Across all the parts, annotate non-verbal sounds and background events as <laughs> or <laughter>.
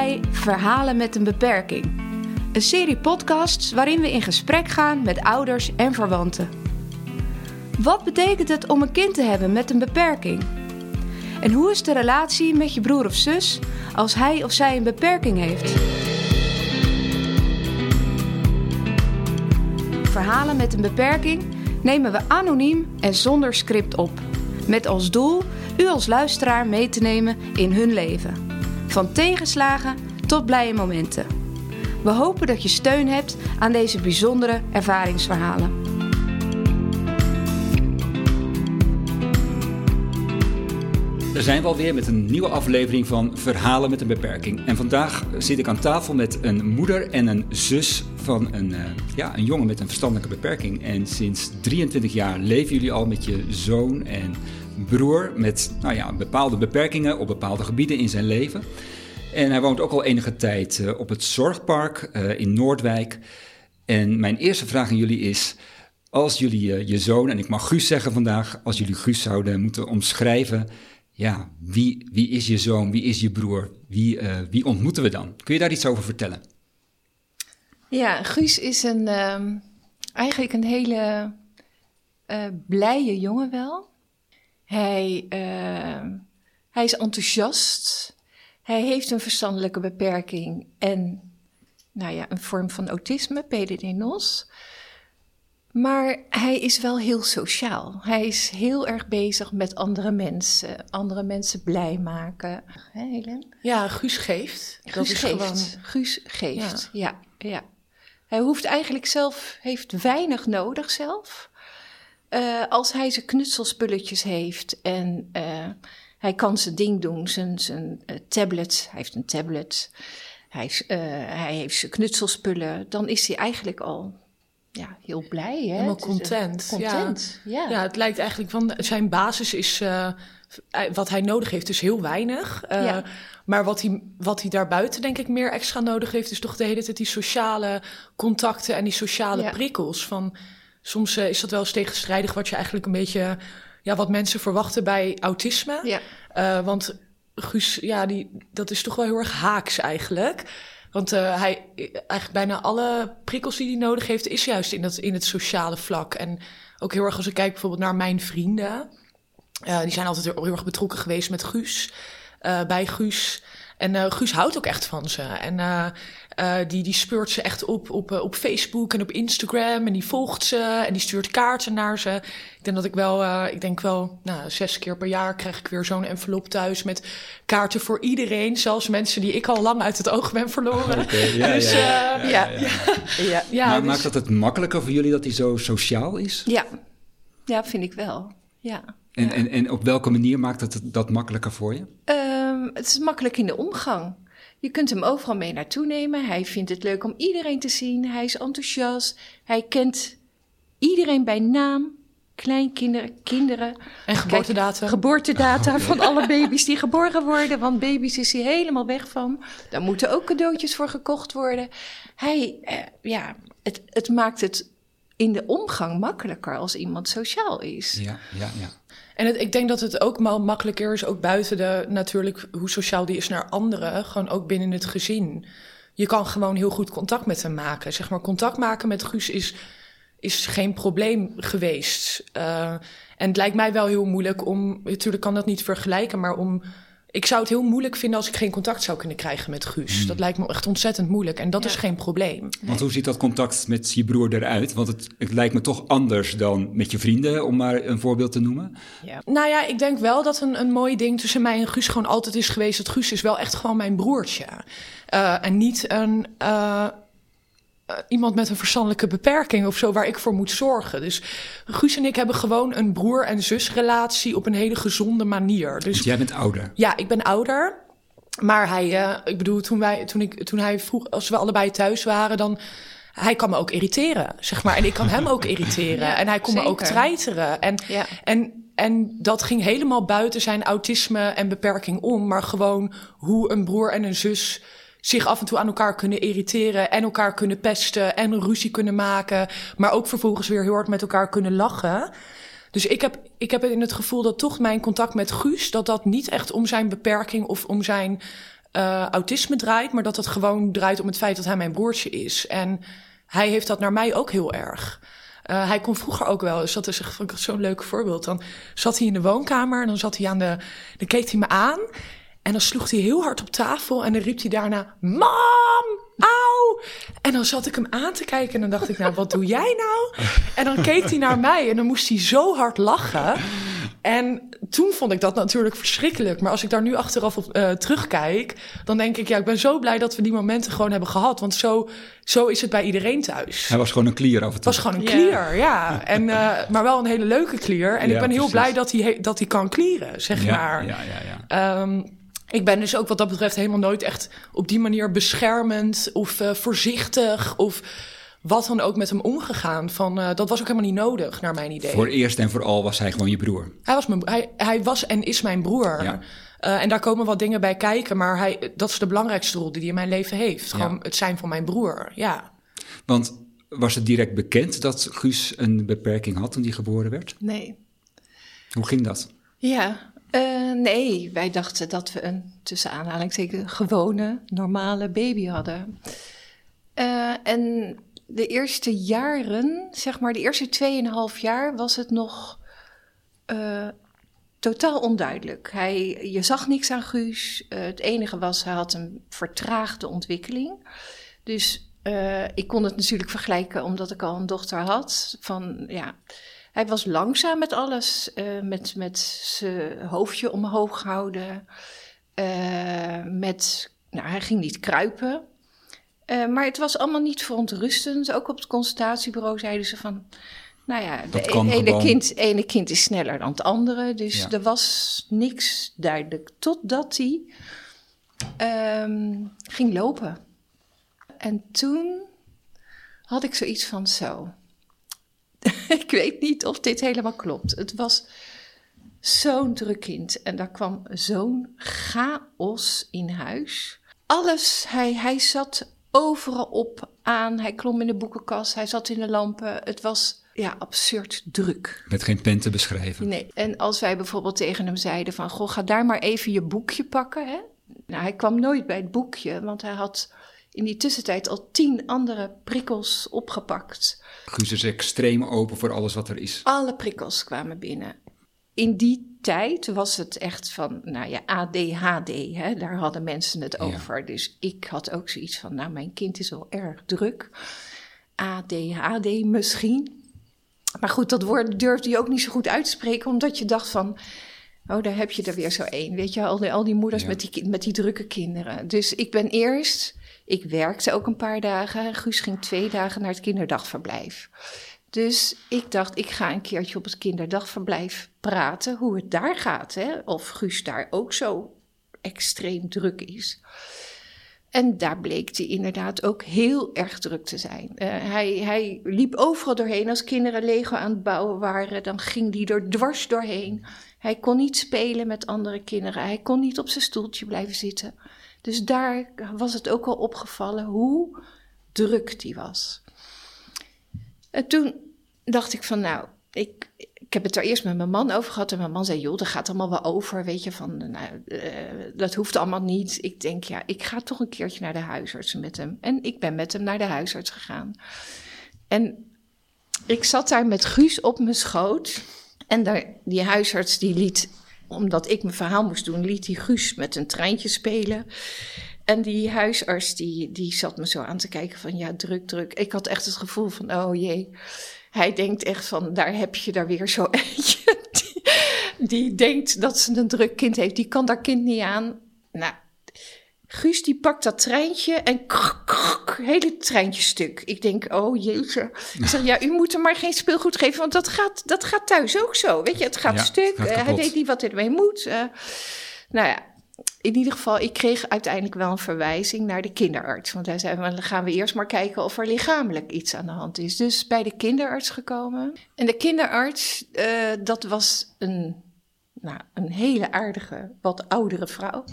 bij Verhalen met een beperking. Een serie podcasts waarin we in gesprek gaan met ouders en verwanten. Wat betekent het om een kind te hebben met een beperking? En hoe is de relatie met je broer of zus als hij of zij een beperking heeft? Verhalen met een beperking nemen we anoniem en zonder script op. Met als doel u als luisteraar mee te nemen in hun leven. Van tegenslagen tot blije momenten. We hopen dat je steun hebt aan deze bijzondere ervaringsverhalen. Daar zijn we alweer met een nieuwe aflevering van Verhalen met een beperking. En vandaag zit ik aan tafel met een moeder en een zus van een, uh, ja, een jongen met een verstandelijke beperking. En sinds 23 jaar leven jullie al met je zoon en broer met nou ja, bepaalde beperkingen op bepaalde gebieden in zijn leven. En hij woont ook al enige tijd uh, op het Zorgpark uh, in Noordwijk. En mijn eerste vraag aan jullie is: als jullie je zoon, en ik mag Guus zeggen vandaag, als jullie Guus zouden moeten omschrijven ja, wie, wie is je zoon, wie is je broer, wie, wie ontmoeten we dan? Kun je daar iets over vertellen? Ja, Guus is een, uh, eigenlijk een hele uh, blije jongen wel. Hij, uh, hij is enthousiast. Hij heeft een verstandelijke beperking en nou ja, een vorm van autisme, PDD-NOS. Maar hij is wel heel sociaal. Hij is heel erg bezig met andere mensen. Andere mensen blij maken. Hè, Helen? Ja, Guus geeft. Guus dat is geeft. Gewoon... Guus geeft, ja. ja. ja, Hij hoeft eigenlijk zelf, heeft weinig nodig zelf. Uh, als hij zijn knutselspulletjes heeft en uh, hij kan zijn ding doen, zijn, zijn uh, tablet, hij heeft een tablet, hij, hij heeft zijn knutselspullen, dan is hij eigenlijk al ja, heel blij. Hè? Helemaal content. content. Ja. ja. het lijkt eigenlijk van zijn basis is. Wat hij nodig heeft, is heel weinig. Uh, ja. Maar wat hij, wat hij daarbuiten, denk ik, meer extra nodig heeft, is toch de hele tijd die sociale contacten en die sociale ja. prikkels. Van, soms uh, is dat wel eens tegenstrijdig wat je eigenlijk een beetje. Ja, wat mensen verwachten bij autisme. Ja. want Guus, ja, die, dat is toch wel heel erg haaks eigenlijk. Want uh, hij, eigenlijk bijna alle prikkels die hij nodig heeft, is juist in, dat, in het sociale vlak. En ook heel erg als ik kijk bijvoorbeeld naar mijn vrienden. Die zijn altijd heel, heel erg betrokken geweest met Guus. Bij Guus. En uh, Guus houdt ook echt van ze. En uh, uh, die, die speurt ze echt op, op, op Facebook en op Instagram. En die volgt ze en die stuurt kaarten naar ze. Ik denk dat ik wel, ik denk wel, nou, zes keer per jaar krijg ik weer zo'n envelop thuis met kaarten voor iedereen. Zelfs mensen die ik al lang uit het oog ben verloren. <laughs> Okay, ja, dus, ja, ja, ja, ja, ja. ja maar dus... maakt dat het makkelijker voor jullie dat hij zo sociaal is? Ja, ja vind ik wel. Ja. En, ja. en, en op welke manier maakt het dat makkelijker voor je? Um, het is makkelijk in de omgang. Je kunt hem overal mee naartoe nemen. Hij vindt het leuk om iedereen te zien. Hij is enthousiast. Hij kent iedereen bij naam. Kleinkinderen, kinderen. En geboortedata. Kijk, geboortedata <laughs> oh, van alle baby's die geboren worden. Want baby's is hij helemaal weg van. Daar moeten ook cadeautjes voor gekocht worden. Hij, eh, ja, het, het maakt het in de omgang makkelijker als iemand sociaal is. Ja, ja, ja. En ik denk dat het ook wel makkelijker is, ook buiten de natuurlijk hoe sociaal die is naar anderen, gewoon ook binnen het gezin. Je kan gewoon heel goed contact met hem maken. Zeg maar, contact maken met Guus is, is geen probleem geweest. Uh, en het lijkt mij wel heel moeilijk om, natuurlijk kan dat niet vergelijken, maar om ik zou het heel moeilijk vinden als ik geen contact zou kunnen krijgen met Guus. Hmm. Dat lijkt me echt ontzettend moeilijk en dat ja. is geen probleem. Want hoe ziet dat contact met je broer eruit? Want het, het, lijkt me toch anders dan met je vrienden, om maar een voorbeeld te noemen. Ja. Nou ja, ik denk wel dat een, een mooi ding tussen mij en Guus gewoon altijd is geweest. Dat Guus is wel echt gewoon mijn broertje. Uh, en niet een... Uh, iemand met een verstandelijke beperking of zo waar ik voor moet zorgen. Dus Guus en ik hebben gewoon een broer- en zusrelatie op een hele gezonde manier. Dus, jij bent ouder? Ja, ik ben ouder. Maar hij, uh, ik bedoel, toen, wij, toen, ik, toen hij vroeg, als we allebei thuis waren, dan. Hij kan me ook irriteren, zeg maar. En ik kan hem ook <laughs> irriteren. Ja, en hij kon zeker. me ook treiteren. En, ja. en, en dat ging helemaal buiten zijn autisme en beperking om. Maar gewoon hoe een broer en een zus zich af en toe aan elkaar kunnen irriteren en elkaar kunnen pesten en ruzie kunnen maken, maar ook vervolgens weer heel hard met elkaar kunnen lachen. Dus ik heb, ik heb in het gevoel dat toch mijn contact met Guus, dat dat niet echt om zijn beperking of om zijn uh, autisme draait, maar dat het gewoon draait om het feit dat hij mijn broertje is. En hij heeft dat naar mij ook heel erg. Uh, hij kon vroeger ook wel, dus dat is zo'n leuk voorbeeld. Dan zat hij in de woonkamer en dan zat hij aan de. Dan keek hij me aan en dan sloeg hij heel hard op tafel en dan riep hij daarna: Mam, auw! En dan zat ik hem aan te kijken en dan dacht ik: Nou, wat doe jij nou? En dan keek hij naar mij en dan moest hij zo hard lachen. En toen vond ik dat natuurlijk verschrikkelijk. Maar als ik daar nu achteraf op uh, terugkijk, dan denk ik, ja, ik ben zo blij dat we die momenten gewoon hebben gehad. Want zo, zo is het bij iedereen thuis. Hij was gewoon een klier af en toe. was gewoon een klier, ja. En, uh, maar wel een hele leuke klier. En ja, ik ben heel blij dat hij, dat hij kan klieren, zeg ja, maar. Ja, ja, ja. Um, ik ben dus ook wat dat betreft helemaal nooit echt op die manier beschermend of uh, voorzichtig of wat dan ook met hem omgegaan. Van, uh, dat was ook helemaal niet nodig, naar mijn idee. Voor eerst en vooral was hij gewoon je broer. Hij was, mijn, hij, hij was en is mijn broer. Ja. Uh, en daar komen wat dingen bij kijken, maar hij, dat is de belangrijkste rol die hij in mijn leven heeft. Gewoon Ja. het zijn van mijn broer, ja. Want was het direct bekend dat Guus een beperking had toen hij geboren werd? Nee. Hoe ging dat? Ja, uh, nee, wij dachten dat we een tussen aanhalingstekens gewone, normale baby hadden. Uh, en de eerste jaren, zeg maar de eerste 2,5 jaar, was het nog uh, totaal onduidelijk. Hij, je zag niks aan Guus. Het enige was, hij had een vertraagde ontwikkeling. Dus ik kon het natuurlijk vergelijken omdat ik al een dochter had. Van ja, hij was langzaam met alles, uh, met, met zijn hoofdje omhoog houden. Uh, met, nou, hij ging niet kruipen. Uh, maar het was allemaal niet verontrustend. Ook op het consultatiebureau zeiden ze van... Nou ja, kan ene gewoon. kind, ene kind is sneller dan het andere. Dus Ja. er was niks duidelijk. Totdat hij ehm, ging lopen. En toen had ik zoiets van zo. <laughs> ik weet niet of dit helemaal klopt. Het was zo'n druk kind. En daar kwam zo'n chaos in huis. Alles, hij, hij zat overal op aan. Hij klom in de boekenkast, hij zat in de lampen. Het was ja, absurd druk. Met geen pen te beschrijven. Nee. En als wij bijvoorbeeld tegen hem zeiden van... Goh, ga daar maar even je boekje pakken. Hè? Nou, hij kwam nooit bij het boekje, want hij had in die tussentijd al tien andere prikkels opgepakt. Guus is extreem open voor alles wat er is. Alle prikkels kwamen binnen. In die tijd was het echt van, nou ja, ADHD, hè? daar hadden mensen het Ja. over. Dus ik had ook zoiets van, nou, mijn kind is wel erg druk. ADHD misschien. Maar goed, dat woord durfde je ook niet zo goed uit te spreken, omdat je dacht van, oh, daar heb je er weer zo één. Weet je, al die, al die moeders Ja. met, die, met die drukke kinderen. Dus ik ben eerst, ik werkte ook een paar dagen. Guus ging twee dagen naar het kinderdagverblijf. Dus ik dacht, ik ga een keertje op het kinderdagverblijf praten hoe het daar gaat. Hè? Of Guus daar ook zo extreem druk is. En daar bleek hij inderdaad ook heel erg druk te zijn. Uh, hij, hij liep overal doorheen. Als kinderen Lego aan het bouwen waren, dan ging hij er dwars doorheen. Hij kon niet spelen met andere kinderen. Hij kon niet op zijn stoeltje blijven zitten. Dus daar was het ook al opgevallen hoe druk die was. En toen dacht ik van, nou, ik, ik heb het er eerst met mijn man over gehad. En mijn man zei, joh, dat gaat allemaal wel over. Weet je, van, nou, uh, dat hoeft allemaal niet. Ik denk, ja, ik ga toch een keertje naar de huisarts met hem. En ik ben met hem naar de huisarts gegaan. En ik zat daar met Guus op mijn schoot. En daar, die huisarts die liet, omdat ik mijn verhaal moest doen, liet die Guus met een treintje spelen. En die huisarts die, die zat me zo aan te kijken van ja, druk, druk. Ik had echt het gevoel van oh jee. Hij denkt echt van daar heb je daar weer zo <laughs> eentje. Die, die denkt dat ze een druk kind heeft. Die kan daar kind niet aan. Nou, Guus die pakt dat treintje en krk, hele treintje stuk. Ik denk, oh jeetje. Ik zeg, ja, u moet hem maar geen speelgoed geven, want dat gaat, dat gaat thuis ook zo. Weet je, het gaat Ja, stuk. gaat Uh, hij weet niet wat ermee moet. Uh, nou ja, in ieder geval, ik kreeg uiteindelijk wel een verwijzing naar de kinderarts. Want hij zei, dan gaan we eerst maar kijken of er lichamelijk iets aan de hand is. Dus bij de kinderarts gekomen. En de kinderarts, uh, dat was een, nou, een hele aardige, wat oudere vrouw.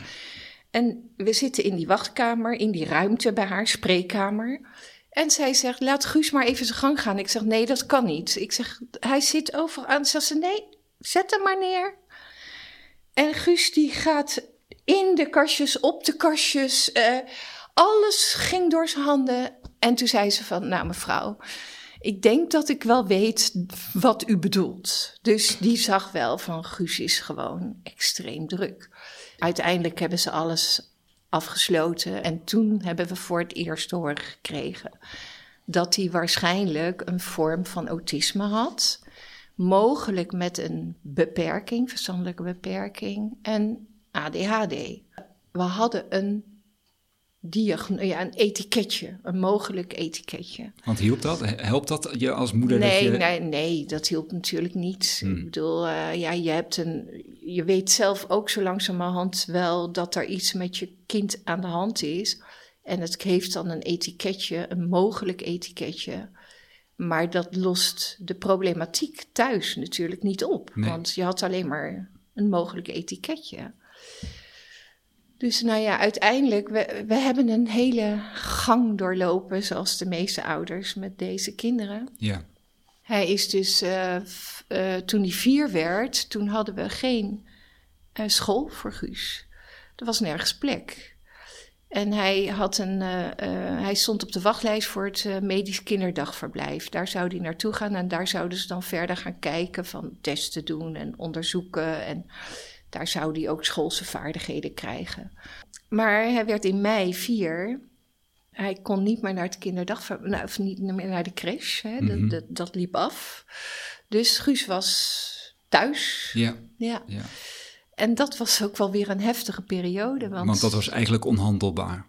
En we zitten in die wachtkamer, in die ruimte bij haar spreekkamer. En zij zegt, laat Guus maar even zijn gang gaan. Ik zeg, nee, dat kan niet. Ik zeg, hij zit overal aan. Zegt ze, nee, zet hem maar neer. En Guus die gaat in de kastjes, op de kastjes. eh, alles ging door zijn handen. En toen zei ze van, nou mevrouw, ik denk dat ik wel weet wat u bedoelt. Dus die zag wel van, Guus is gewoon extreem druk. Uiteindelijk hebben ze alles afgesloten. En toen hebben we voor het eerst te horen gekregen dat hij waarschijnlijk een vorm van autisme had. Mogelijk met een beperking, verstandelijke beperking en ADHD. We hadden een, diagno- ja, een etiketje, een mogelijk etiketje. Want hielp dat? Helpt dat je als moeder? Nee, dat je... nee, nee, dat hielp natuurlijk niet. Hmm. Ik bedoel, eh, ja, je, hebt een, je weet zelf ook zo langzamerhand wel dat er iets met je kind aan de hand is. En het heeft dan een etiketje, een mogelijk etiketje. Maar dat lost de problematiek thuis natuurlijk niet op. Nee. Want je had alleen maar een mogelijk etiketje. Dus nou ja, uiteindelijk, we, we hebben een hele gang doorlopen, zoals de meeste ouders met deze kinderen. Ja. Hij is dus, eh, toen hij vier werd, toen hadden we geen eh, school voor Guus. Er was nergens plek. En hij, had een, hij stond op de wachtlijst voor het medisch kinderdagverblijf. Daar zou hij naartoe gaan en daar zouden ze dan verder gaan kijken van testen doen en onderzoeken. En daar zou hij ook schoolse vaardigheden krijgen. Maar hij werd in mei vier. Hij kon niet meer naar het kinderdagverblijf, nou, of niet meer naar de crash. Hè? Mhm. dat, dat, dat liep af. Dus Guus was thuis. Ja. Ja. ja. En dat was ook wel weer een heftige periode. Want, Want dat was eigenlijk onhandelbaar.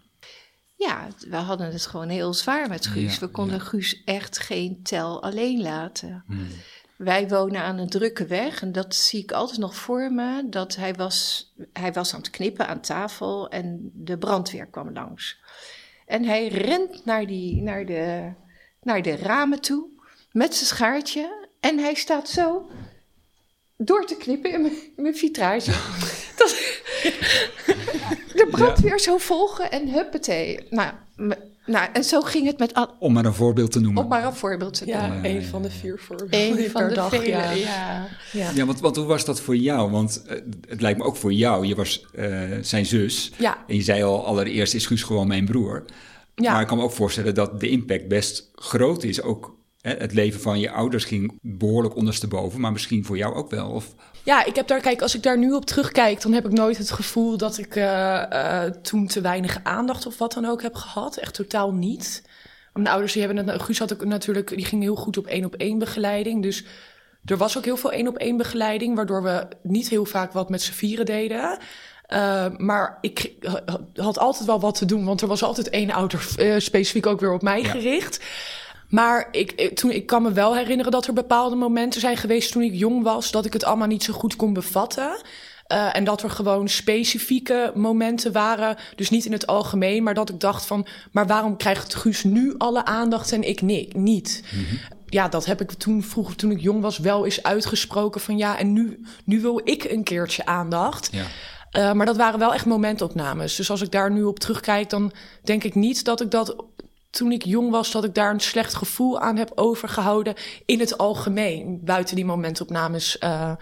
ja, we hadden het gewoon heel zwaar met Guus. Ja, we konden ja. Guus echt geen tel alleen laten. Hmm. Wij wonen aan een drukke weg en dat zie ik altijd nog voor me. Dat hij was, hij was aan het knippen aan tafel en de brandweer kwam langs. En hij rent naar, die, naar, de, naar de ramen toe met zijn schaartje. En hij staat zo door te knippen in mijn, in mijn vitrage. <laughs> Dat, <laughs> de brandweer zo volgen en huppatee. Nou, nou, en zo ging het met... al- Om maar een voorbeeld te noemen. Om maar een voorbeeld te Ja, noemen. een van de vier voorbeelden Eén van per de dag. vele, ja. ja. Ja. Ja, want, want hoe was dat voor jou? Want eh, het lijkt me ook voor jou. Je was eh, zijn zus. Ja. En je zei al, allereerst is Guus gewoon mijn broer. Ja. Maar ik kan me ook voorstellen dat de impact best groot is. Ook hè, het leven van je ouders ging behoorlijk ondersteboven. Maar misschien voor jou ook wel. Of, Ja, ik heb daar, kijk, als ik daar nu op terugkijk, dan heb ik nooit het gevoel dat ik eh, eh, toen te weinig aandacht of wat dan ook heb gehad. Echt totaal niet. Mijn ouders, die hebben het, Guus had ook natuurlijk, die ging heel goed op één op één begeleiding. Dus er was ook heel veel één op één begeleiding, waardoor we niet heel vaak wat met z'n vieren deden. Eh, maar ik had altijd wel wat te doen, want er was altijd één ouder eh, specifiek ook weer op mij Ja. gericht. Maar ik, toen, ik kan me wel herinneren dat er bepaalde momenten zijn geweest toen ik jong was, dat ik het allemaal niet zo goed kon bevatten. Eh, en dat er gewoon specifieke momenten waren, dus niet in het algemeen, maar dat ik dacht van, maar waarom krijgt Guus nu alle aandacht en ik ni- niet? Ja, dat heb ik toen vroeger, toen ik jong was, wel eens uitgesproken van ja, en nu, nu wil ik een keertje aandacht. ja. Eh, maar dat waren wel echt momentopnames. Dus als ik daar nu op terugkijk, dan denk ik niet dat ik dat toen ik jong was, dat ik daar een slecht gevoel aan heb overgehouden in het algemeen. Buiten die momentopnames eh,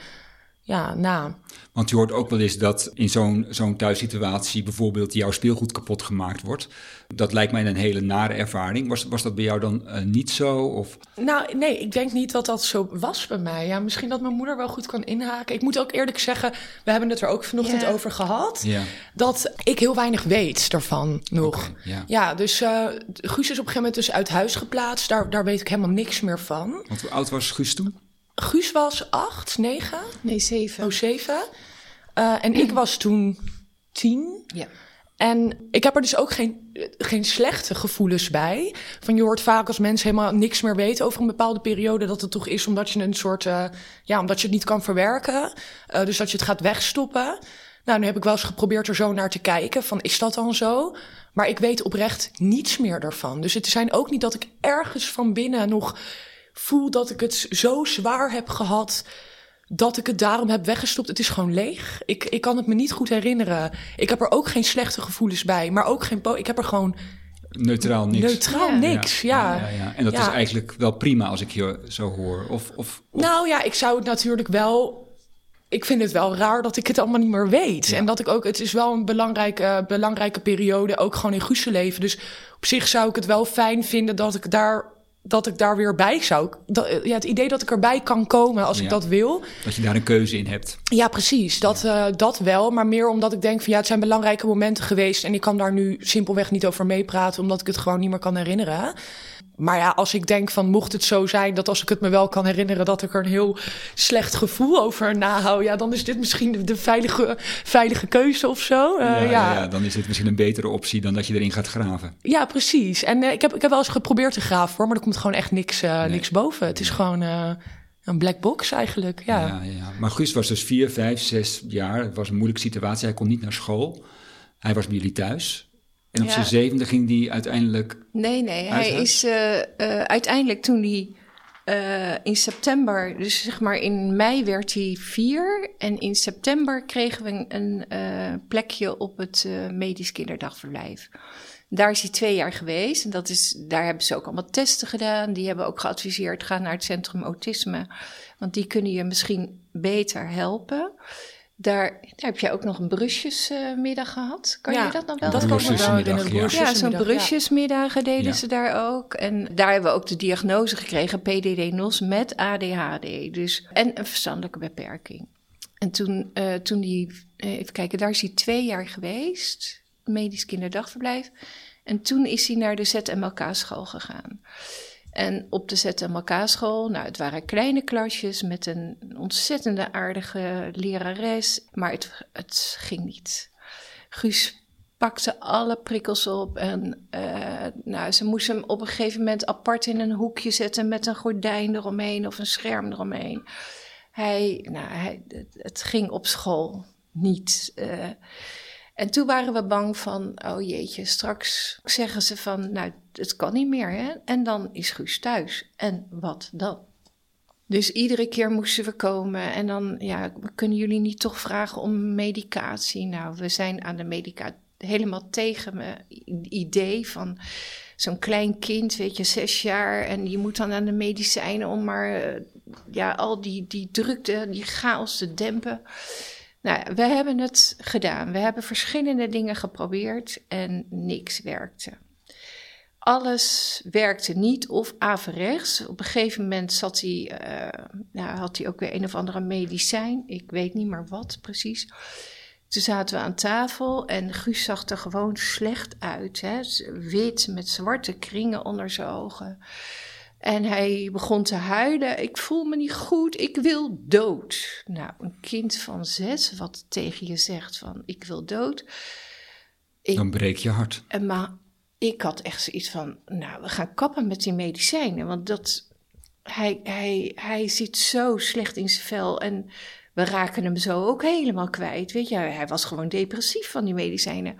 ja, na. Want je hoort ook wel eens dat in zo'n zo'n thuissituatie bijvoorbeeld jouw speelgoed kapot gemaakt wordt. Dat lijkt mij een hele nare ervaring. Was, was dat bij jou dan eh, niet zo? Of, Nou, nee, ik denk niet dat dat zo was bij mij. Ja, misschien dat mijn moeder wel goed kan inhaken. Ik moet ook eerlijk zeggen, we hebben het er ook vanochtend over gehad. ja. Dat ik heel weinig weet daarvan nog. Ja, dus eh Guus is op een gegeven moment dus uit huis geplaatst. Daar, daar weet ik helemaal niks meer van. Want hoe oud was Guus toen? Guus was acht, negen, Nee, zeven. oh zeven. Eh, en ik was toen tien. Ja. En ik heb er dus ook geen, geen slechte gevoelens bij. Van je hoort vaak als mensen helemaal niks meer weten over een bepaalde periode, dat het toch is omdat je een soort, eh, ja, omdat je het niet kan verwerken. Eh, dus dat je het gaat wegstoppen. Nou, nu heb ik wel eens geprobeerd er zo naar te kijken. Van is dat dan zo? Maar ik weet oprecht niets meer daarvan. Dus het zijn ook niet dat ik ergens van binnen nog voel dat ik het zo zwaar heb gehad dat ik het daarom heb weggestopt. Het is gewoon leeg. Ik, ik kan het me niet goed herinneren. Ik heb er ook geen slechte gevoelens bij, maar ook geen. po- Ik heb er gewoon Neutraal niks. neutraal Ja. niks. Ja. Ja, ja. En dat Ja. is eigenlijk wel prima als ik je zo hoor. Of, of, of- Nou ja, ik zou het natuurlijk wel ik vind het wel raar dat ik het allemaal niet meer weet. En dat ik ook, het is wel een belangrijke, belangrijke periode, ook gewoon in Guus leven. Dus op zich zou ik het wel fijn vinden dat ik daar dat ik daar weer bij zou. Dat, ja, het idee dat ik erbij kan komen als ik dat wil. Dat je daar een keuze in hebt. Ja, precies. Dat, ja. uh, dat wel. Maar meer omdat ik denk van ja, het zijn belangrijke momenten geweest. En ik kan daar nu simpelweg niet over meepraten, omdat ik het gewoon niet meer kan herinneren. Maar ja, als ik denk van mocht het zo zijn dat als ik het me wel kan herinneren dat ik er een heel slecht gevoel over nahoud, ja, dan is dit misschien de, veilige, veilige keuze of zo. Uh, ja, ja. Ja, ja, dan is dit misschien een betere optie dan dat je erin gaat graven. Ja, precies. En uh, ik, heb, ik heb wel eens geprobeerd te graven hoor, maar er komt gewoon echt niks, uh, nee. niks boven. Het is gewoon een black box eigenlijk. Ja. Ja, ja. Maar Guus was dus vier, vijf, zes jaar. Het was een moeilijke situatie. Hij kon niet naar school. Hij was bij jullie thuis. En op ja. zijn zevende ging die uiteindelijk. Nee, nee. Hij is uh, uh, uiteindelijk toen hij uh, in september, dus zeg maar in mei werd hij vier. En in september kregen we een plekje op het medisch kinderdagverblijf. Daar is hij twee jaar geweest. En dat is, daar hebben ze ook allemaal testen gedaan. Die hebben ook geadviseerd: ga naar het Centrum Autisme. Want die kunnen je misschien beter helpen. Daar, daar, heb jij ook nog een brusjesmiddag uh, gehad. Kan ja, je dat nog wel? Dat kan wel herinneren. Ja, ja zo'n brusjesmiddagen deden ja. ze daar ook. En daar hebben we ook de diagnose gekregen, PDD-NOS met ADHD. Dus, en een verstandelijke beperking. En toen, uh, toen die, uh, even kijken, daar is hij twee jaar geweest. Medisch kinderdagverblijf. En toen is hij naar de ZMLK-school gegaan. En op de ZMLK-school, nou, het waren kleine klasjes met een ontzettende aardige lerares, maar het, het ging niet. Guus pakte alle prikkels op en uh, nou, ze moest hem op een gegeven moment apart in een hoekje zetten met een gordijn eromheen of een scherm eromheen. Hij, nou, hij, het ging op school niet. Uh, en toen waren we bang van, oh jeetje, straks zeggen ze van, nou, het kan niet meer, hè? En dan is Guus thuis. En wat dan? Dus iedere keer moesten we komen en dan, ja, kunnen jullie niet toch vragen om medicatie? Nou, we zijn aan de medicatie helemaal tegen mijn idee van zo'n klein kind, weet je, zes jaar. En je moet dan aan de medicijnen om maar, ja, al die, die drukte, die chaos te dempen. Nou, we hebben het gedaan. We hebben verschillende dingen geprobeerd en niks werkte. Alles werkte niet of averechts. Op een gegeven moment zat hij, uh, nou, had hij ook weer een of andere medicijn. Ik weet niet meer wat precies. Toen zaten we aan tafel en Guus zag er gewoon slecht uit. Hè? Wit met zwarte kringen onder zijn ogen. En hij begon te huilen. Ik voel me niet goed, ik wil dood. Nou, een kind van zes wat tegen je zegt van ik wil dood. Ik, Dan breek je hart. En maar ik had echt zoiets van, nou, we gaan kappen met die medicijnen. Want dat, hij, hij, hij zit zo slecht in zijn vel en we raken hem zo ook helemaal kwijt. Weet je, hij was gewoon depressief van die medicijnen.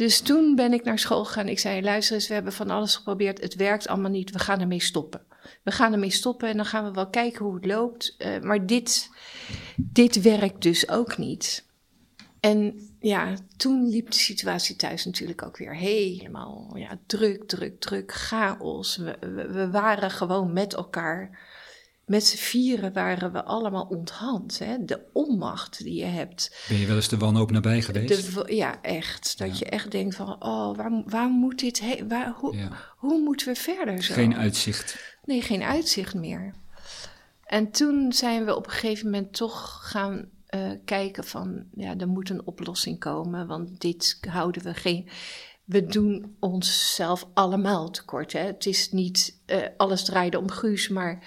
Dus toen ben ik naar school gegaan. Ik zei: luister eens, we hebben van alles geprobeerd. Het werkt allemaal niet. We gaan ermee stoppen. We gaan ermee stoppen en dan gaan we wel kijken hoe het loopt. Uh, maar dit, dit werkt dus ook niet. En ja, toen liep de situatie thuis natuurlijk ook weer helemaal ja, druk, druk, druk, chaos. We, we waren gewoon met elkaar met z'n vieren waren we allemaal onthand. Hè? De onmacht die je hebt. Ben je wel eens de wanhoop nabij geweest? De, ja, echt. Dat ja. je echt denkt van, oh, waar, waar moet dit heen? Waar, hoe, ja. hoe moeten we verder zo? Geen uitzicht. Nee, geen uitzicht meer. En toen zijn we op een gegeven moment toch gaan uh, kijken van, ja, er moet een oplossing komen. Want dit houden we geen we doen onszelf allemaal tekort. Hè? Het is niet uh, alles draaide om Guus, maar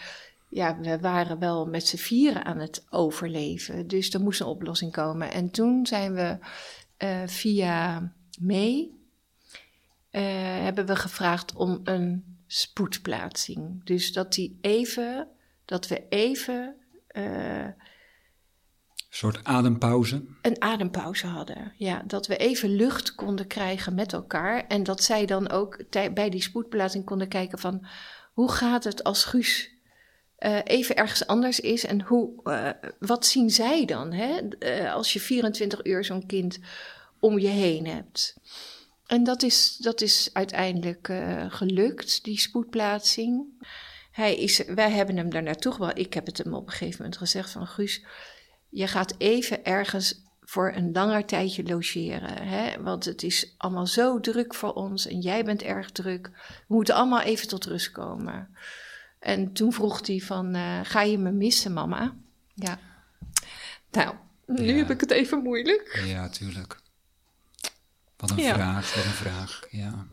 ja, we waren wel met z'n vieren aan het overleven. Dus er moest een oplossing komen. En toen zijn we uh, via mee uh, hebben we gevraagd om een spoedplaatsing. Dus dat die even, dat we even. Uh, een soort adempauze? Een adempauze hadden, ja. Dat we even lucht konden krijgen met elkaar. En dat zij dan ook bij die spoedplaatsing konden kijken van... hoe gaat het als Guus uh, even ergens anders is. En hoe, uh, wat zien zij dan hè? Uh, als je 24 uur zo'n kind om je heen hebt? En dat is, dat is uiteindelijk gelukt, die spoedplaatsing. Hij is, wij hebben hem daar naartoe gebracht. Ik heb het hem op een gegeven moment gezegd van Guus, je gaat even ergens voor een langer tijdje logeren. Hè? Want het is allemaal zo druk voor ons en jij bent erg druk. We moeten allemaal even tot rust komen. En toen vroeg hij van, uh, ga je me missen, mama? Ja. Nou, nu Ja. heb ik het even moeilijk. Ja, tuurlijk. Wat een Ja. vraag, wat een vraag. Ja.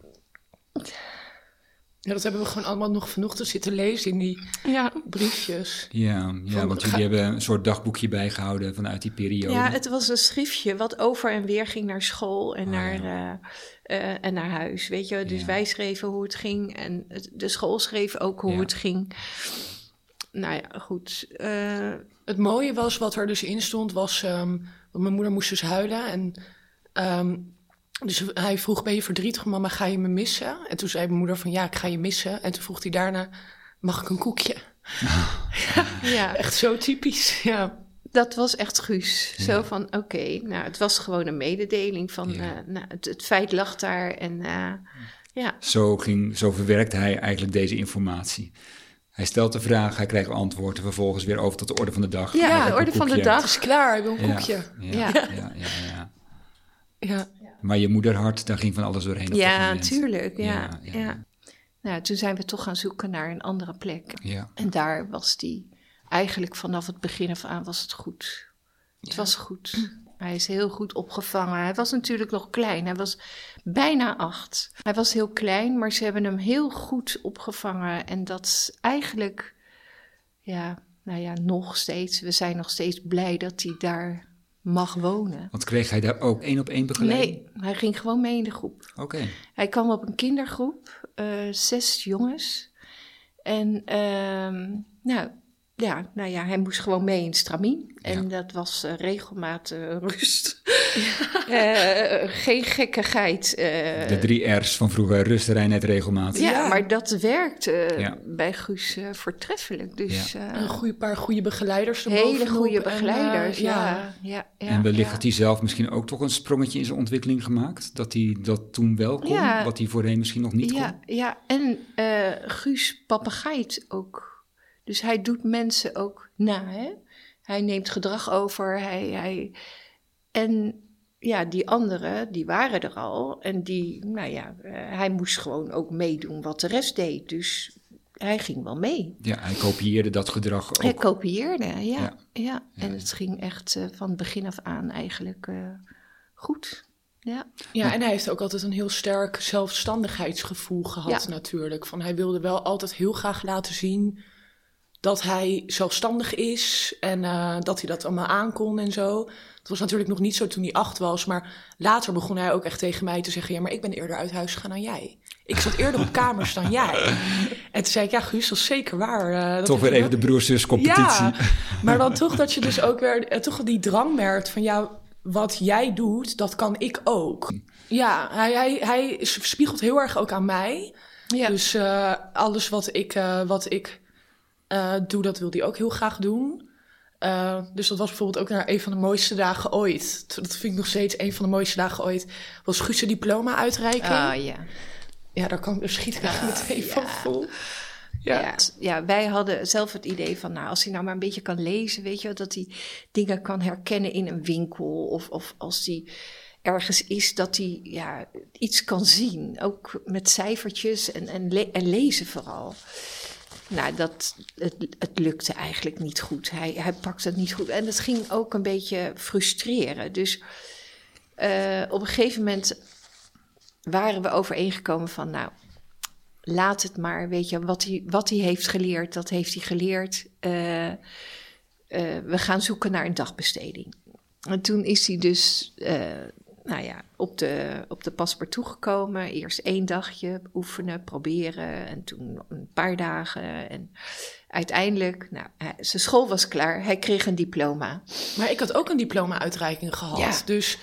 Ja, dat hebben we gewoon allemaal nog vanochtend zitten lezen in die Ja. briefjes. Ja, ja Van- want ga- jullie hebben een soort dagboekje bijgehouden vanuit die periode. ja, het was een schriftje wat over en weer ging naar school en, Ah, naar, eh, eh, en naar huis. Weet je, dus Ja. wij schreven hoe het ging en het- de school schreef ook hoe Ja. het ging. Nou ja, goed. eh, Het mooie was, wat er dus in stond, was... ehm, want mijn moeder moest dus huilen. En, ehm, dus hij vroeg, ben je verdrietig, mama, ga je me missen? En toen zei mijn moeder van, ja, ik ga je missen. En toen vroeg hij daarna, mag ik een koekje? <laughs> ja, Echt zo typisch, ja. dat was echt Guus. Ja. Zo van, oké, nou, het was gewoon een mededeling van, Ja. eh, nou, het, het feit lag daar en eh, ja. Zo, ging, zo verwerkt hij eigenlijk deze informatie. Hij stelt de vraag, hij krijgt antwoord en vervolgens weer over tot de orde van de dag. Ja, de orde van de dag. Het is klaar, ik wil een Ja, koekje. Ja, Ja. ja. Ja, ja, Ja. Maar je moederhart, daar ging van alles doorheen. op Ja, moment. tuurlijk, ja, Ja, ja, ja. Nou, toen zijn we toch gaan zoeken naar een andere plek. Ja, En daar was die, eigenlijk vanaf het begin af aan was het goed. Het was goed. Hij is heel goed opgevangen. Hij was natuurlijk nog klein. Hij was bijna acht. Hij was heel klein, maar ze hebben hem heel goed opgevangen. En dat is eigenlijk, ja, nou ja, nog steeds. We zijn nog steeds blij dat hij daar mag wonen. want kreeg hij daar ook één op één begeleiding? Nee, hij ging gewoon mee in de groep. Oké, Hij kwam op een kindergroep, eh, zes jongens. En ehm, nou, ja, nou ja, hij moest gewoon mee in stramien. En dat was eh, regelmatig rust. <laughs> Eh, geen gekkigheid. eh, de drie R's van vroeger, rust, reinheid, regelmaat. ja, Ja. maar dat werkte Ja. bij Guus eh, voortreffelijk. Dus eh, Een goede paar goede begeleiders hele goede en, eh, begeleiders. ja. ja. Ja, ja, en wellicht ja. had hij zelf misschien ook toch een sprongetje in zijn ontwikkeling gemaakt? Dat hij dat toen wel kon, Ja. wat hij voorheen misschien nog niet ja, kon? Ja, en eh, Guus papegaait ook. Dus hij doet mensen ook na. Hè? Hij neemt gedrag over. Hij, hij... En ja, die anderen, die waren er al. En die, nou ja, eh, hij moest gewoon ook meedoen wat de rest deed. Dus hij ging wel mee. Ja, hij kopieerde dat gedrag ook. Hij kopieerde, ja. ja. Ja. En het ging echt eh, van begin af aan eigenlijk eh, goed. Ja. Ja, en hij heeft ook altijd een heel sterk zelfstandigheidsgevoel gehad Ja. natuurlijk. Van hij wilde wel altijd heel graag laten zien dat hij zelfstandig is en eh, dat hij dat allemaal aankon en zo. Het was natuurlijk nog niet zo toen hij acht was, maar later begon hij ook echt tegen mij te zeggen: Ja, maar ik ben eerder uit huis gegaan dan jij. Ik zat eerder op kamers dan jij. <laughs> En toen zei ik: Ja, Guus, dat is zeker waar. dat Toch weer even de wel- broers-zus competitie. ja, maar dan toch dat je dus ook weer eh, toch die drang merkt van ja, wat jij doet, dat kan ik ook. Ja, hij, hij, hij spiegelt heel erg ook aan mij. Ja. Dus alles wat ik, wat ik eh, doe, dat wil hij ook heel graag doen. Eh, dus dat was bijvoorbeeld ook naar een van de mooiste dagen ooit. Dat vind ik nog steeds een van de mooiste dagen ooit. Was Guus' diploma uitreiken. Ah, ja. ja, daar, kan, daar schiet ik echt meteen van vol. Ja. Ja. Ja, wij hadden zelf het idee van, nou, als hij nou maar een beetje kan lezen, weet je, dat hij dingen kan herkennen in een winkel. Of, of als hij ergens is, dat hij ja, iets kan zien. Ook met cijfertjes en, en, le- en lezen vooral. Nou, dat, het, het lukte eigenlijk niet goed. Hij, hij pakte het niet goed. En het ging ook een beetje frustreren. Dus eh, op een gegeven moment waren we overeengekomen van, nou, laat het maar, weet je, wat hij, wat hij heeft geleerd, dat heeft hij geleerd. Eh, eh, we gaan zoeken naar een dagbesteding. En toen is hij dus, nou ja, op de, op de paspoort toegekomen. Eerst één dagje oefenen, proberen en toen een paar dagen. En uiteindelijk, nou, hij- zijn school was klaar, hij kreeg een diploma. Maar ik had ook een diploma-uitreiking gehad. Ja. Dus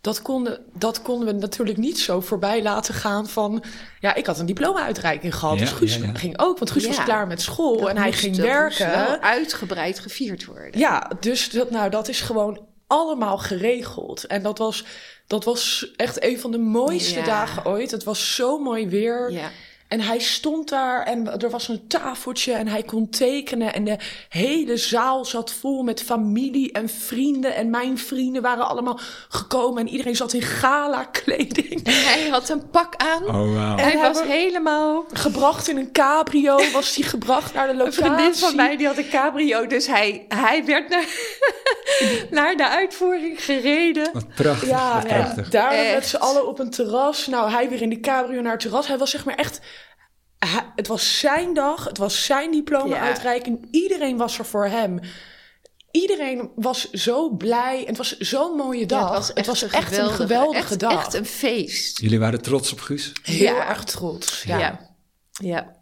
dat konden, dat konden we natuurlijk niet zo voorbij laten gaan van... Ja, ik had een diploma-uitreiking gehad. Ja, dus Guus ja, ja. ging ook, want Guus was klaar met school Dat en hij moest- ging dat moest werken. wel uitgebreid gevierd worden. Ja, dus dat, nou, dat is gewoon allemaal geregeld. En dat was, dat was echt een van de mooiste Ja. dagen ooit. Het was zo mooi weer. Ja. En hij stond daar en er was een tafeltje en hij kon tekenen. En de hele zaal zat vol met familie en vrienden. En mijn vrienden waren allemaal gekomen en iedereen zat in gala kleding. En hij had een pak aan. Oh, wow. Hij En was hebben- helemaal... Gebracht in een cabrio was hij gebracht naar de Een locatie. vriendin van mij die had een cabrio, dus hij, hij werd naar, <laughs> naar de uitvoering gereden. Wat prachtig. Ja, wat en daar met z'n allen op een terras. Nou, hij weer in de cabrio naar het terras. Hij was zeg maar echt... het was zijn dag, het was zijn diploma-uitreiking. Iedereen was er voor hem. Iedereen was zo blij. Het was zo'n mooie dag. Ja, het was echt, echt een geweldige echt, dag. Echt een feest. Jullie waren trots op Guus? Heel Ja. erg trots. Ja. Ja. ja.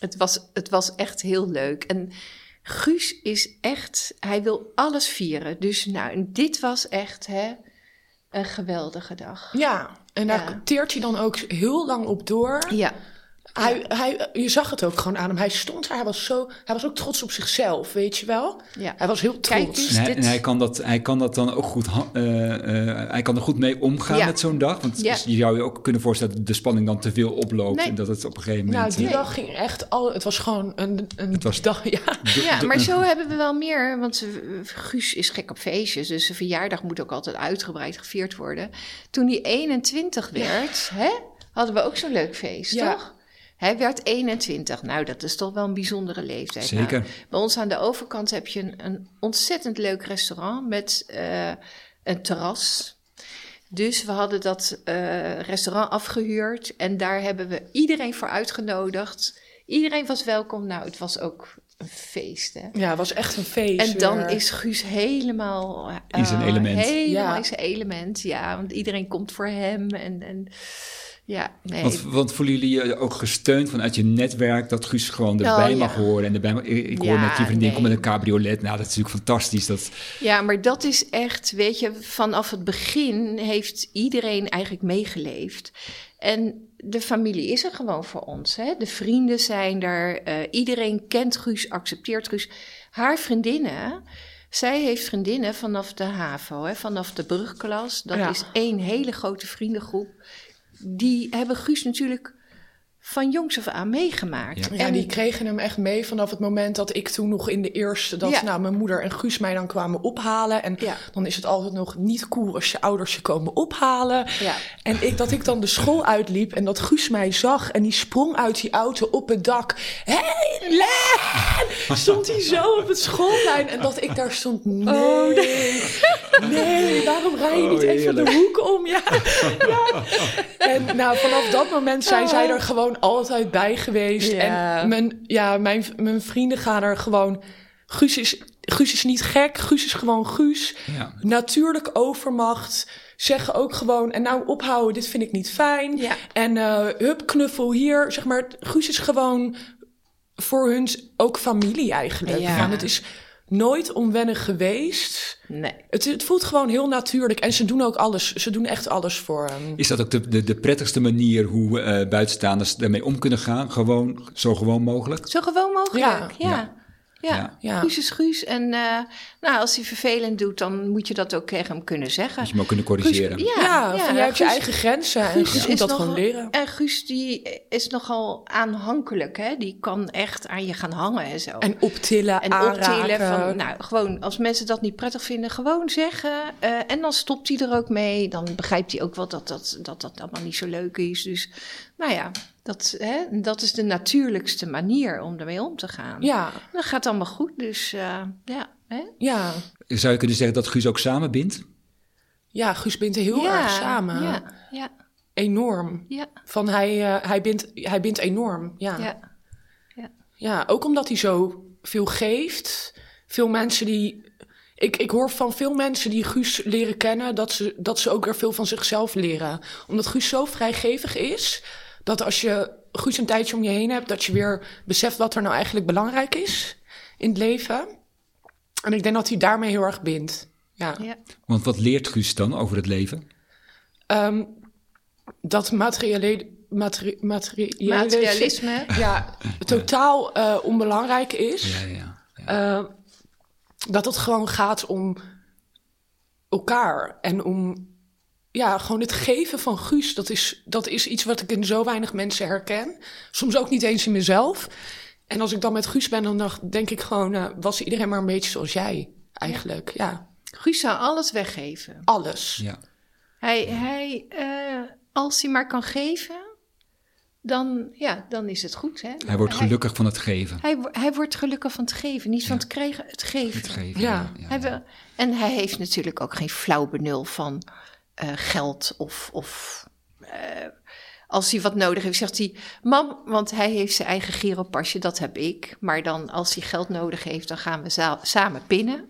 Het, was, het was echt heel leuk. En Guus is echt, hij wil alles vieren. Dus nou, dit was echt hè, een geweldige dag. Ja, en daar Ja. teert hij dan ook heel lang op door. Ja, Hij, hij, je zag het ook gewoon aan hem. Hij stond daar, hij was, zo, hij was ook trots op zichzelf, weet je wel? ja. Hij was heel Kijk trots. eens. En hij, dit- en hij kan dat, hij kan dat dan ook goed, eh, eh, hij kan er goed mee omgaan Ja. met zo'n dag. Want Ja. je zou je ook kunnen voorstellen dat de spanning dan te veel oploopt. Nee. En dat het op een gegeven Nou, moment... die eh, dag ging echt al. Het was gewoon een, een Het was- dag. <laughs> Ja. de- Ja, de- maar zo hebben we wel meer. Want Guus is gek op feestjes. Dus zijn verjaardag moet ook altijd uitgebreid gevierd worden. Toen hij 21 werd, hè, hadden we ook zo'n leuk feest, Ja. toch? Hij werd 21. Nou, dat is toch wel een bijzondere leeftijd. Zeker. Nou, bij ons aan de overkant heb je een, een ontzettend leuk restaurant met eh, een terras. Dus we hadden dat eh, restaurant afgehuurd en daar hebben we iedereen voor uitgenodigd. Iedereen was welkom. Nou, het was ook een feest, hè? ja, het was echt een feest. En dan weer. is Guus helemaal... eh, In zijn element. Helemaal Ja. in zijn element, ja. Want iedereen komt voor hem en... en ja, nee. Want, want voelen jullie je ook gesteund vanuit je netwerk dat Guus gewoon Oh, erbij ja. mag horen? En erbij, mag- ik, ik hoor net je vriendin nee. komt met een cabriolet. Nou, dat is natuurlijk fantastisch. Dat, Ja, maar dat is echt, weet je, vanaf het begin heeft iedereen eigenlijk meegeleefd. En de familie is er gewoon voor ons. Hè? De vrienden zijn er. eh, iedereen kent Guus, accepteert Guus. Haar vriendinnen, zij heeft vriendinnen vanaf de HAVO, hè? vanaf de brugklas. Dat Ja. is één hele grote vriendengroep. Die hebben Guus natuurlijk van jongs af aan meegemaakt. Ja. Die kregen hem echt mee vanaf het moment dat ik toen nog in de eerste... dat Ja. nou, mijn moeder en Guus mij dan kwamen ophalen. En Ja. dan is het altijd nog niet cool als je ouders je komen ophalen. Ja. En ik, dat ik dan de school uitliep en dat Guus mij zag... en die sprong uit die auto op het dak. Hé, hey, Len! <laughs> Stond hij zo op het schoolplein. En dat ik daar stond, nee, nee, waarom rij je Oh, niet even de hoek om? Ja, ja. En nou, vanaf dat moment zijn zij er gewoon altijd bij geweest. Ja. En mijn, ja, mijn, mijn vrienden gaan er gewoon... Guus is, Guus is niet gek, Guus is gewoon Guus. ja. Natuurlijk overmacht. Zeggen ook gewoon, en nou ophouden, dit vind ik niet fijn. Ja. En eh hup, knuffel hier. Zeg maar, Guus is gewoon voor hun ook familie eigenlijk. Ja. Van, het is nooit onwennig geweest. Nee. Het, het voelt gewoon heel natuurlijk. En ze doen ook alles. Ze doen echt alles voor hem. Is dat ook de, de, de prettigste manier hoe eh, buitenstaanders daarmee om kunnen gaan? Gewoon, zo gewoon mogelijk? Zo gewoon mogelijk, Ja. ja. Ja. Ja. Ja. Ja. Guus is Guus. En eh, nou, als hij vervelend doet, dan moet je dat ook tegen hem kunnen zeggen. Dat je hem ook kunnen Guus- corrigeren. ja, Ja, van, jij hebt je eigen grenzen. En Guus moet dat nogal- gewoon leren. En Guus die is nogal aanhankelijk, hè? Die kan echt aan je gaan hangen en zo. En optillen, En aanraken. optillen van, nou, gewoon als mensen dat niet prettig vinden, gewoon zeggen. eh, en dan stopt hij er ook mee. Dan begrijpt hij ook wel dat dat, dat dat allemaal niet zo leuk is. Dus, nou ja, dat, hè, dat is de natuurlijkste manier om ermee om te gaan. Ja, Dat gaat allemaal goed, dus eh, ja. Hè? ja. Zou je kunnen zeggen dat Guus ook samenbindt? Ja, Guus bindt heel ja, erg samen. Ja, ja, Enorm. ja, Van hij, eh, hij, bindt, hij bindt enorm. Ja. ja. ja, ook omdat hij zo veel geeft. Veel mensen die. Ik, ik hoor van veel mensen die Guus leren kennen dat ze, dat ze ook weer veel van zichzelf leren. Omdat Guus zo vrijgevig is, dat als je Guus een tijdje om je heen hebt, dat je weer beseft wat er nou eigenlijk belangrijk is in het leven. En ik denk dat hij daarmee heel erg bindt. Ja. ja. Want wat leert Guus dan over het leven? Ehm, dat materiële, materi, materiële Materialisme. ja, totaal eh, onbelangrijk is. Ja, ja. ja. Eh, dat het gewoon gaat om elkaar en om ja, gewoon het geven van Guus, dat is, dat is iets wat ik in zo weinig mensen herken. Soms ook niet eens in mezelf. En als ik dan met Guus ben, dan denk ik gewoon, eh, was iedereen maar een beetje zoals jij, eigenlijk. Ja, Guus zou alles weggeven. alles. Ja. Hij, hij eh, als hij maar kan geven, dan, ja, dan is het goed. Hè? Hij wordt gelukkig van het geven. Hij, hij wordt gelukkig van het geven, niet van het krijgen, het geven. Het geven. Ja. Hij wil, en hij heeft natuurlijk ook geen flauw benul van eh, geld of. of eh, als hij wat nodig heeft, zegt hij: Mam, want hij heeft zijn eigen giropasje, dat heb ik. Maar dan, als hij geld nodig heeft, dan gaan we za- samen pinnen.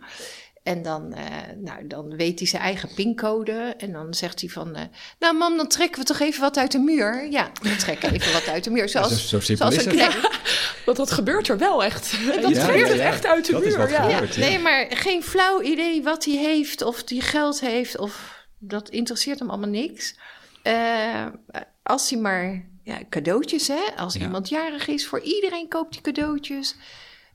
En dan, eh, nou, dan weet hij zijn eigen pincode. En dan zegt hij van... eh, nou mam, dan trekken we toch even wat uit de muur? Ja, we trekken even wat uit de muur. Zoals, zo- zo simpel zoals is een het. knecht. <laughs> Want dat gebeurt er wel echt. <laughs> dat Ja, trekt ja, het ja. echt uit de Dat is muur. wat Ja. gebeurt. Ja, nee, maar geen flauw idee wat hij heeft, of hij geld heeft, of dat interesseert hem allemaal niks. Eh, als hij maar ja, cadeautjes, hè? Als Ja. iemand jarig is, voor iedereen koopt hij cadeautjes.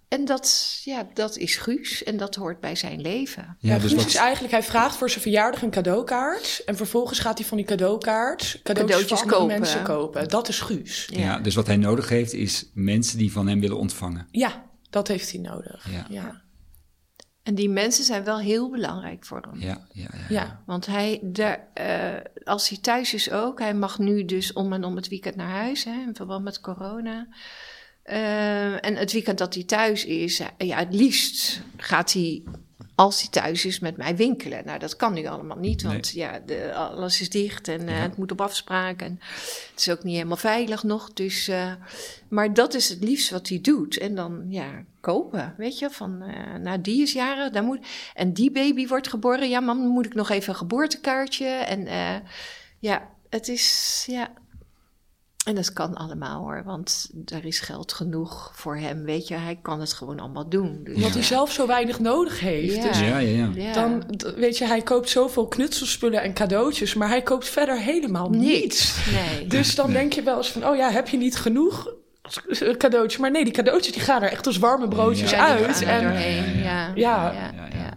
En dat, ja, dat is Guus en dat hoort bij zijn leven. Ja, Ja, dus Guus wat, is eigenlijk, hij vraagt voor zijn verjaardag een cadeaukaart. En vervolgens gaat hij van die cadeaukaart cadeautjes, kopen. mensen kopen. Dat is Guus. ja. dus wat hij nodig heeft is mensen die van hem willen ontvangen. Ja, dat heeft hij nodig. Ja. En die mensen zijn wel heel belangrijk voor hem. Ja, ja, ja. ja. Want hij, daar, eh, als hij thuis is ook, hij mag nu dus om en om het weekend naar huis, hè, in verband met corona. Eh, en het weekend dat hij thuis is, ja, het liefst gaat hij, als hij thuis is, met mij winkelen. Nou, dat kan nu allemaal niet, want ja, de, alles is dicht en eh, het moet op afspraak. En het is ook niet helemaal veilig nog. Dus, eh, maar dat is het liefst wat hij doet. En dan, ja, kopen, weet je, van, eh, nou, die is jarig, daar moet, en die baby wordt geboren. Ja, mam, dan moet ik nog even een geboortekaartje. En ja, het is, ja. En dat kan allemaal hoor, want er is geld genoeg voor hem, weet je. Hij kan het gewoon allemaal doen. Dus, Omdat hij zelf zo weinig nodig heeft. Ja. Dus Ja, ja, ja. dan, weet je, hij koopt zoveel knutselspullen en cadeautjes, maar hij koopt verder helemaal niets. Nee. Dus dan denk je wel eens van, oh ja, heb je niet genoeg cadeautjes? Maar nee, die cadeautjes die gaan er echt als warme broodjes uit. En, doorheen. Ja, Ja. ja, ja, ja, ja, ja. Ja,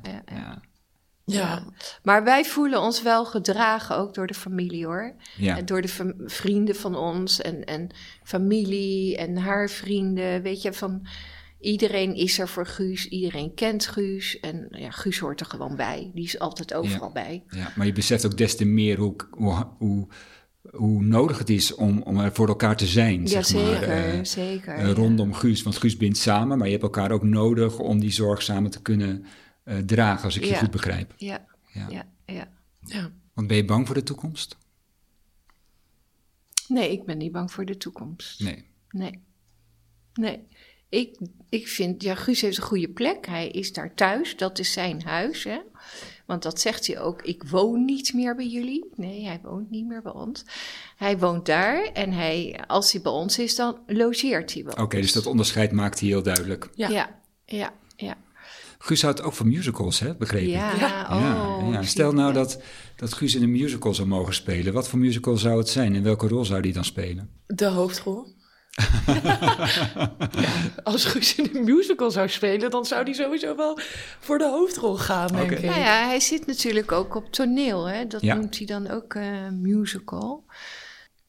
ja. Maar wij voelen ons wel gedragen, ook door de familie hoor. ja. En door de vrienden van ons en, en familie en haar vrienden. Weet je, van iedereen is er voor Guus, iedereen kent Guus. En ja, Guus hoort er gewoon bij. Die is altijd overal bij. Ja, maar je beseft ook des te meer hoe, hoe, hoe, hoe nodig het is om, om er voor elkaar te zijn. Ja, zeg maar, zeker, eh, zeker. eh, rondom Guus. Want Guus bindt samen, maar je hebt elkaar ook nodig om die zorg samen te kunnen eh, dragen, als ik je goed begrijp. Ja, Ja. ja, ja. ja. Want ben je bang voor de toekomst? Nee, ik ben niet bang voor de toekomst. Nee. Nee. Nee. Ik, ik vind, ja, Guus heeft een goede plek. Hij is daar thuis. Dat is zijn huis, hè. Want dat zegt hij ook. Ik woon niet meer bij jullie. Nee, hij woont niet meer bij ons. Hij woont daar. En hij, als hij bij ons is, dan logeert hij bij Oké, dus dat onderscheid maakt hij heel duidelijk. Ja, ja. Guus houdt ook van musicals, hè? begreep ik? Ja, Ja. oh. ja, Stel nou dat, dat Guus in een musical zou mogen spelen. Wat voor musical zou het zijn en welke rol zou hij dan spelen? De hoofdrol. <laughs> Als Guus in een musical zou spelen, dan zou hij sowieso wel voor de hoofdrol gaan, denk ik. Nou ja, hij zit natuurlijk ook op toneel, hè. Dat Ja. noemt hij dan ook eh, musical.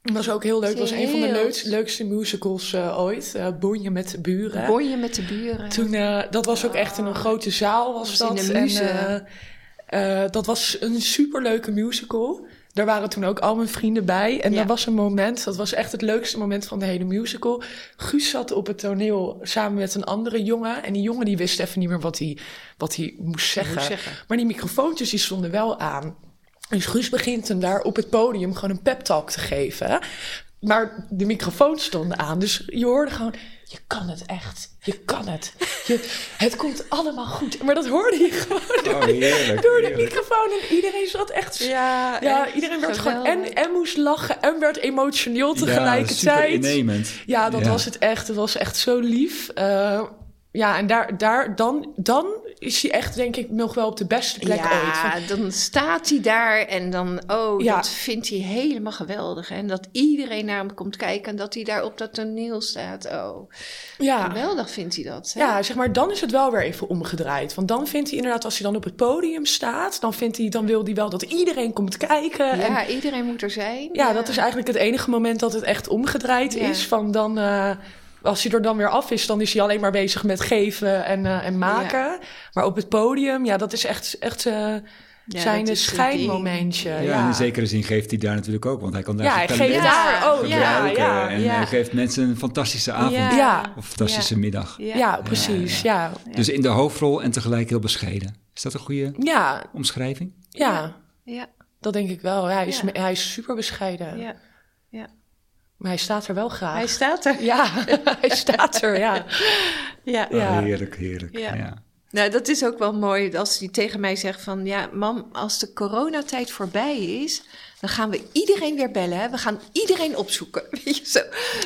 Dat was ook heel leuk. Het was een van de leukste, leukste musicals eh, ooit. eh Bonje met de buren. Bonje met de buren. Toen, eh, dat was ook echt in een grote zaal was Dat was dat. en, dat was een superleuke musical. Daar waren toen ook al mijn vrienden bij. En Ja. er was een moment, dat was echt het leukste moment van de hele musical. Guus zat op het toneel samen met een andere jongen. En die jongen die wist even niet meer wat hij, wat hij moest zeggen. Moest zeggen. Maar die microfoontjes die stonden wel aan. Dus Guus begint hem daar op het podium gewoon een pep talk te geven. Maar de microfoon stond aan. Dus je hoorde gewoon, je kan het echt. Je kan het. Je, het komt allemaal goed. Maar dat hoorde je gewoon door, Oh, heerlijk, door de heerlijk. microfoon. En iedereen zat echt... Ja, Ja, echt iedereen werd gewoon en, en moest lachen en werd emotioneel Ja, super tegelijkertijd. innemend. Ja, dat Ja. was het echt. Het was echt zo lief. Eh, ja, en daar, daar dan, dan is hij echt, denk ik, nog wel op de beste plek ja, ooit. Van- dan staat hij daar en dan, oh, Ja. dat vindt hij helemaal geweldig. En dat iedereen naar hem komt kijken en dat hij daar op dat toneel staat. Oh, ja. geweldig vindt hij dat. Hè? Ja, zeg maar, dan is het wel weer even omgedraaid. Want dan vindt hij inderdaad, als hij dan op het podium staat, dan, vindt hij, dan wil hij wel dat iedereen komt kijken. En ja, iedereen moet er zijn. ja, dat is eigenlijk het enige moment dat het echt omgedraaid Ja. is. Van dan, eh, als hij er dan weer af is, dan is hij alleen maar bezig met geven en, eh, en maken. Maar op het podium, ja, dat is echt, echt eh, Ja, zijn dat is zijn schijnmomentje. Ja, in zekere zin geeft hij daar natuurlijk ook, want hij kan daar Ja, zijn hij talent geeft daar ook. Ja, gebruiken ja, en ja. hij geeft mensen een fantastische avond of een fantastische middag. Ja. Ja, precies. Ja, Dus in de hoofdrol en tegelijk heel bescheiden. Is dat een goede ja, omschrijving? ja, Ja, dat denk ik wel. Hij, is, Ja. hij is super bescheiden. ja. Maar hij staat er wel graag. Hij staat er. Ja, <laughs> hij staat er, ja. Ja. Ja. Oh, heerlijk, heerlijk. Ja. Ja. Nou, dat is ook wel mooi als hij tegen mij zegt van... ja, mam, als de coronatijd voorbij is... dan gaan we iedereen weer bellen. Hè? We gaan iedereen opzoeken. <laughs> Weet je zo.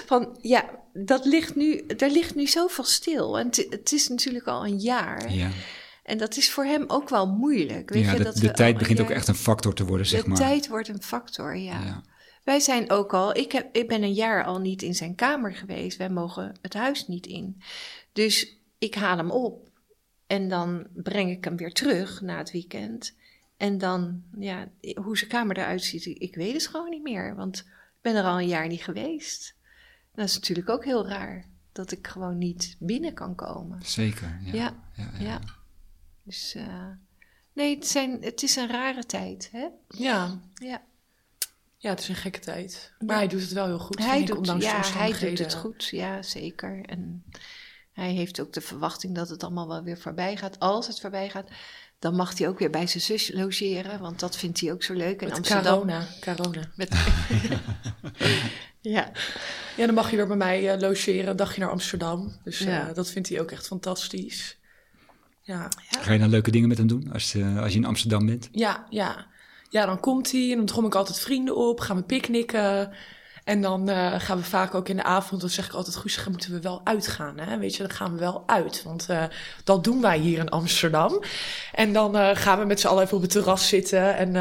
Van, ja, dat ligt nu, daar ligt nu zoveel stil. En het, het is natuurlijk al een jaar. Ja. En dat is voor hem ook wel moeilijk. Weet Ja, je, de, dat de tijd begint ook echt een factor te worden, zeg de maar. tijd wordt een factor, ja. Wij zijn ook al, ik, heb, ik ben een jaar al niet in zijn kamer geweest. Wij mogen het huis niet in. Dus ik haal hem op en dan breng ik hem weer terug na het weekend. En dan, ja, hoe zijn kamer eruit ziet, ik weet het gewoon niet meer. Want ik ben er al een jaar niet geweest. Dat is natuurlijk ook heel raar, dat ik gewoon niet binnen kan komen. Zeker. Ja. Ja, Ja, ja. ja. Dus eh, nee, het, zijn, het is een rare tijd, hè? Ja. Ja. Ja, het is een gekke tijd. Maar hij doet het wel heel goed. Hij vind ik, doet, de ja, hij doet het goed, ja, zeker. En hij heeft ook de verwachting dat het allemaal wel weer voorbij gaat. Als het voorbij gaat, dan mag hij ook weer bij zijn zus logeren, want dat vindt hij ook zo leuk in Met Amsterdam. corona. corona. Met <laughs> ja. Ja, dan mag je weer bij mij eh, logeren, een dagje naar Amsterdam. Dus eh, Ja. dat vindt hij ook echt fantastisch. Ja, Ga je dan leuke dingen met hem doen als, eh, als je in Amsterdam bent? ja, ja. Ja, dan komt hij en dan drom ik altijd vrienden op, gaan we picknicken. En dan eh, gaan we vaak ook in de avond, dan zeg ik altijd, Guus, dan moeten we wel uitgaan. Hè? Weet je, dan gaan we wel uit, want eh, dat doen wij hier in Amsterdam. En dan eh, gaan we met z'n allen even op het terras zitten. En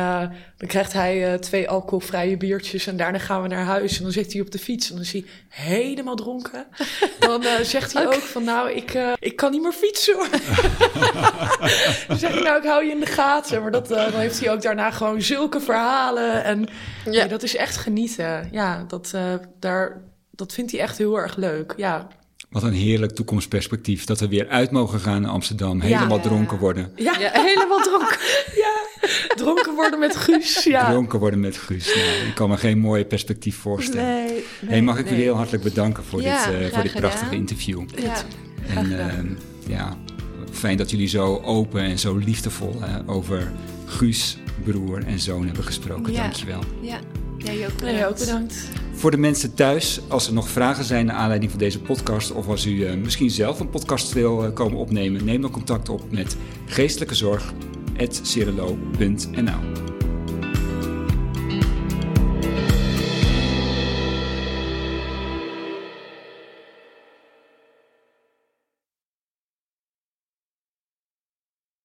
dan krijgt hij twee alcoholvrije biertjes. En daarna gaan we naar huis. En dan zit hij op de fiets. En dan is hij helemaal dronken. <laughs> Dan zegt hij ook van, nou, ik, ik kan niet meer fietsen hoor. <laughs> dan zeg ik, nou, ik hou je in de gaten. Maar dat, dan heeft hij ook daarna gewoon zulke verhalen. En Ja. nee, dat is echt genieten. Ja, dat, eh, daar, dat vindt hij echt heel erg leuk. Ja, Wat een heerlijk toekomstperspectief. Dat we weer uit mogen gaan naar Amsterdam. Helemaal Ja. dronken worden. ja, ja, helemaal dronken. <laughs> ja. dronken worden met Guus. Ja. Dronken worden met Guus. Nou, ik kan me geen mooi perspectief voorstellen. Nee, nee, hey, mag ik nee. jullie heel hartelijk bedanken voor Ja, dit, eh, voor dit prachtige gedaan. interview. Ja, En eh, ja, fijn dat jullie zo open en zo liefdevol eh, over Guus, broer en zoon hebben gesproken. Ja. Dankjewel. ja. Jij ook Nee, bedankt. ook bedankt. Voor de mensen thuis, als er nog vragen zijn naar aanleiding van deze podcast... of als u eh, misschien zelf een podcast wil eh, komen opnemen... neem dan contact op met geestelijkezorg.cirelo.nl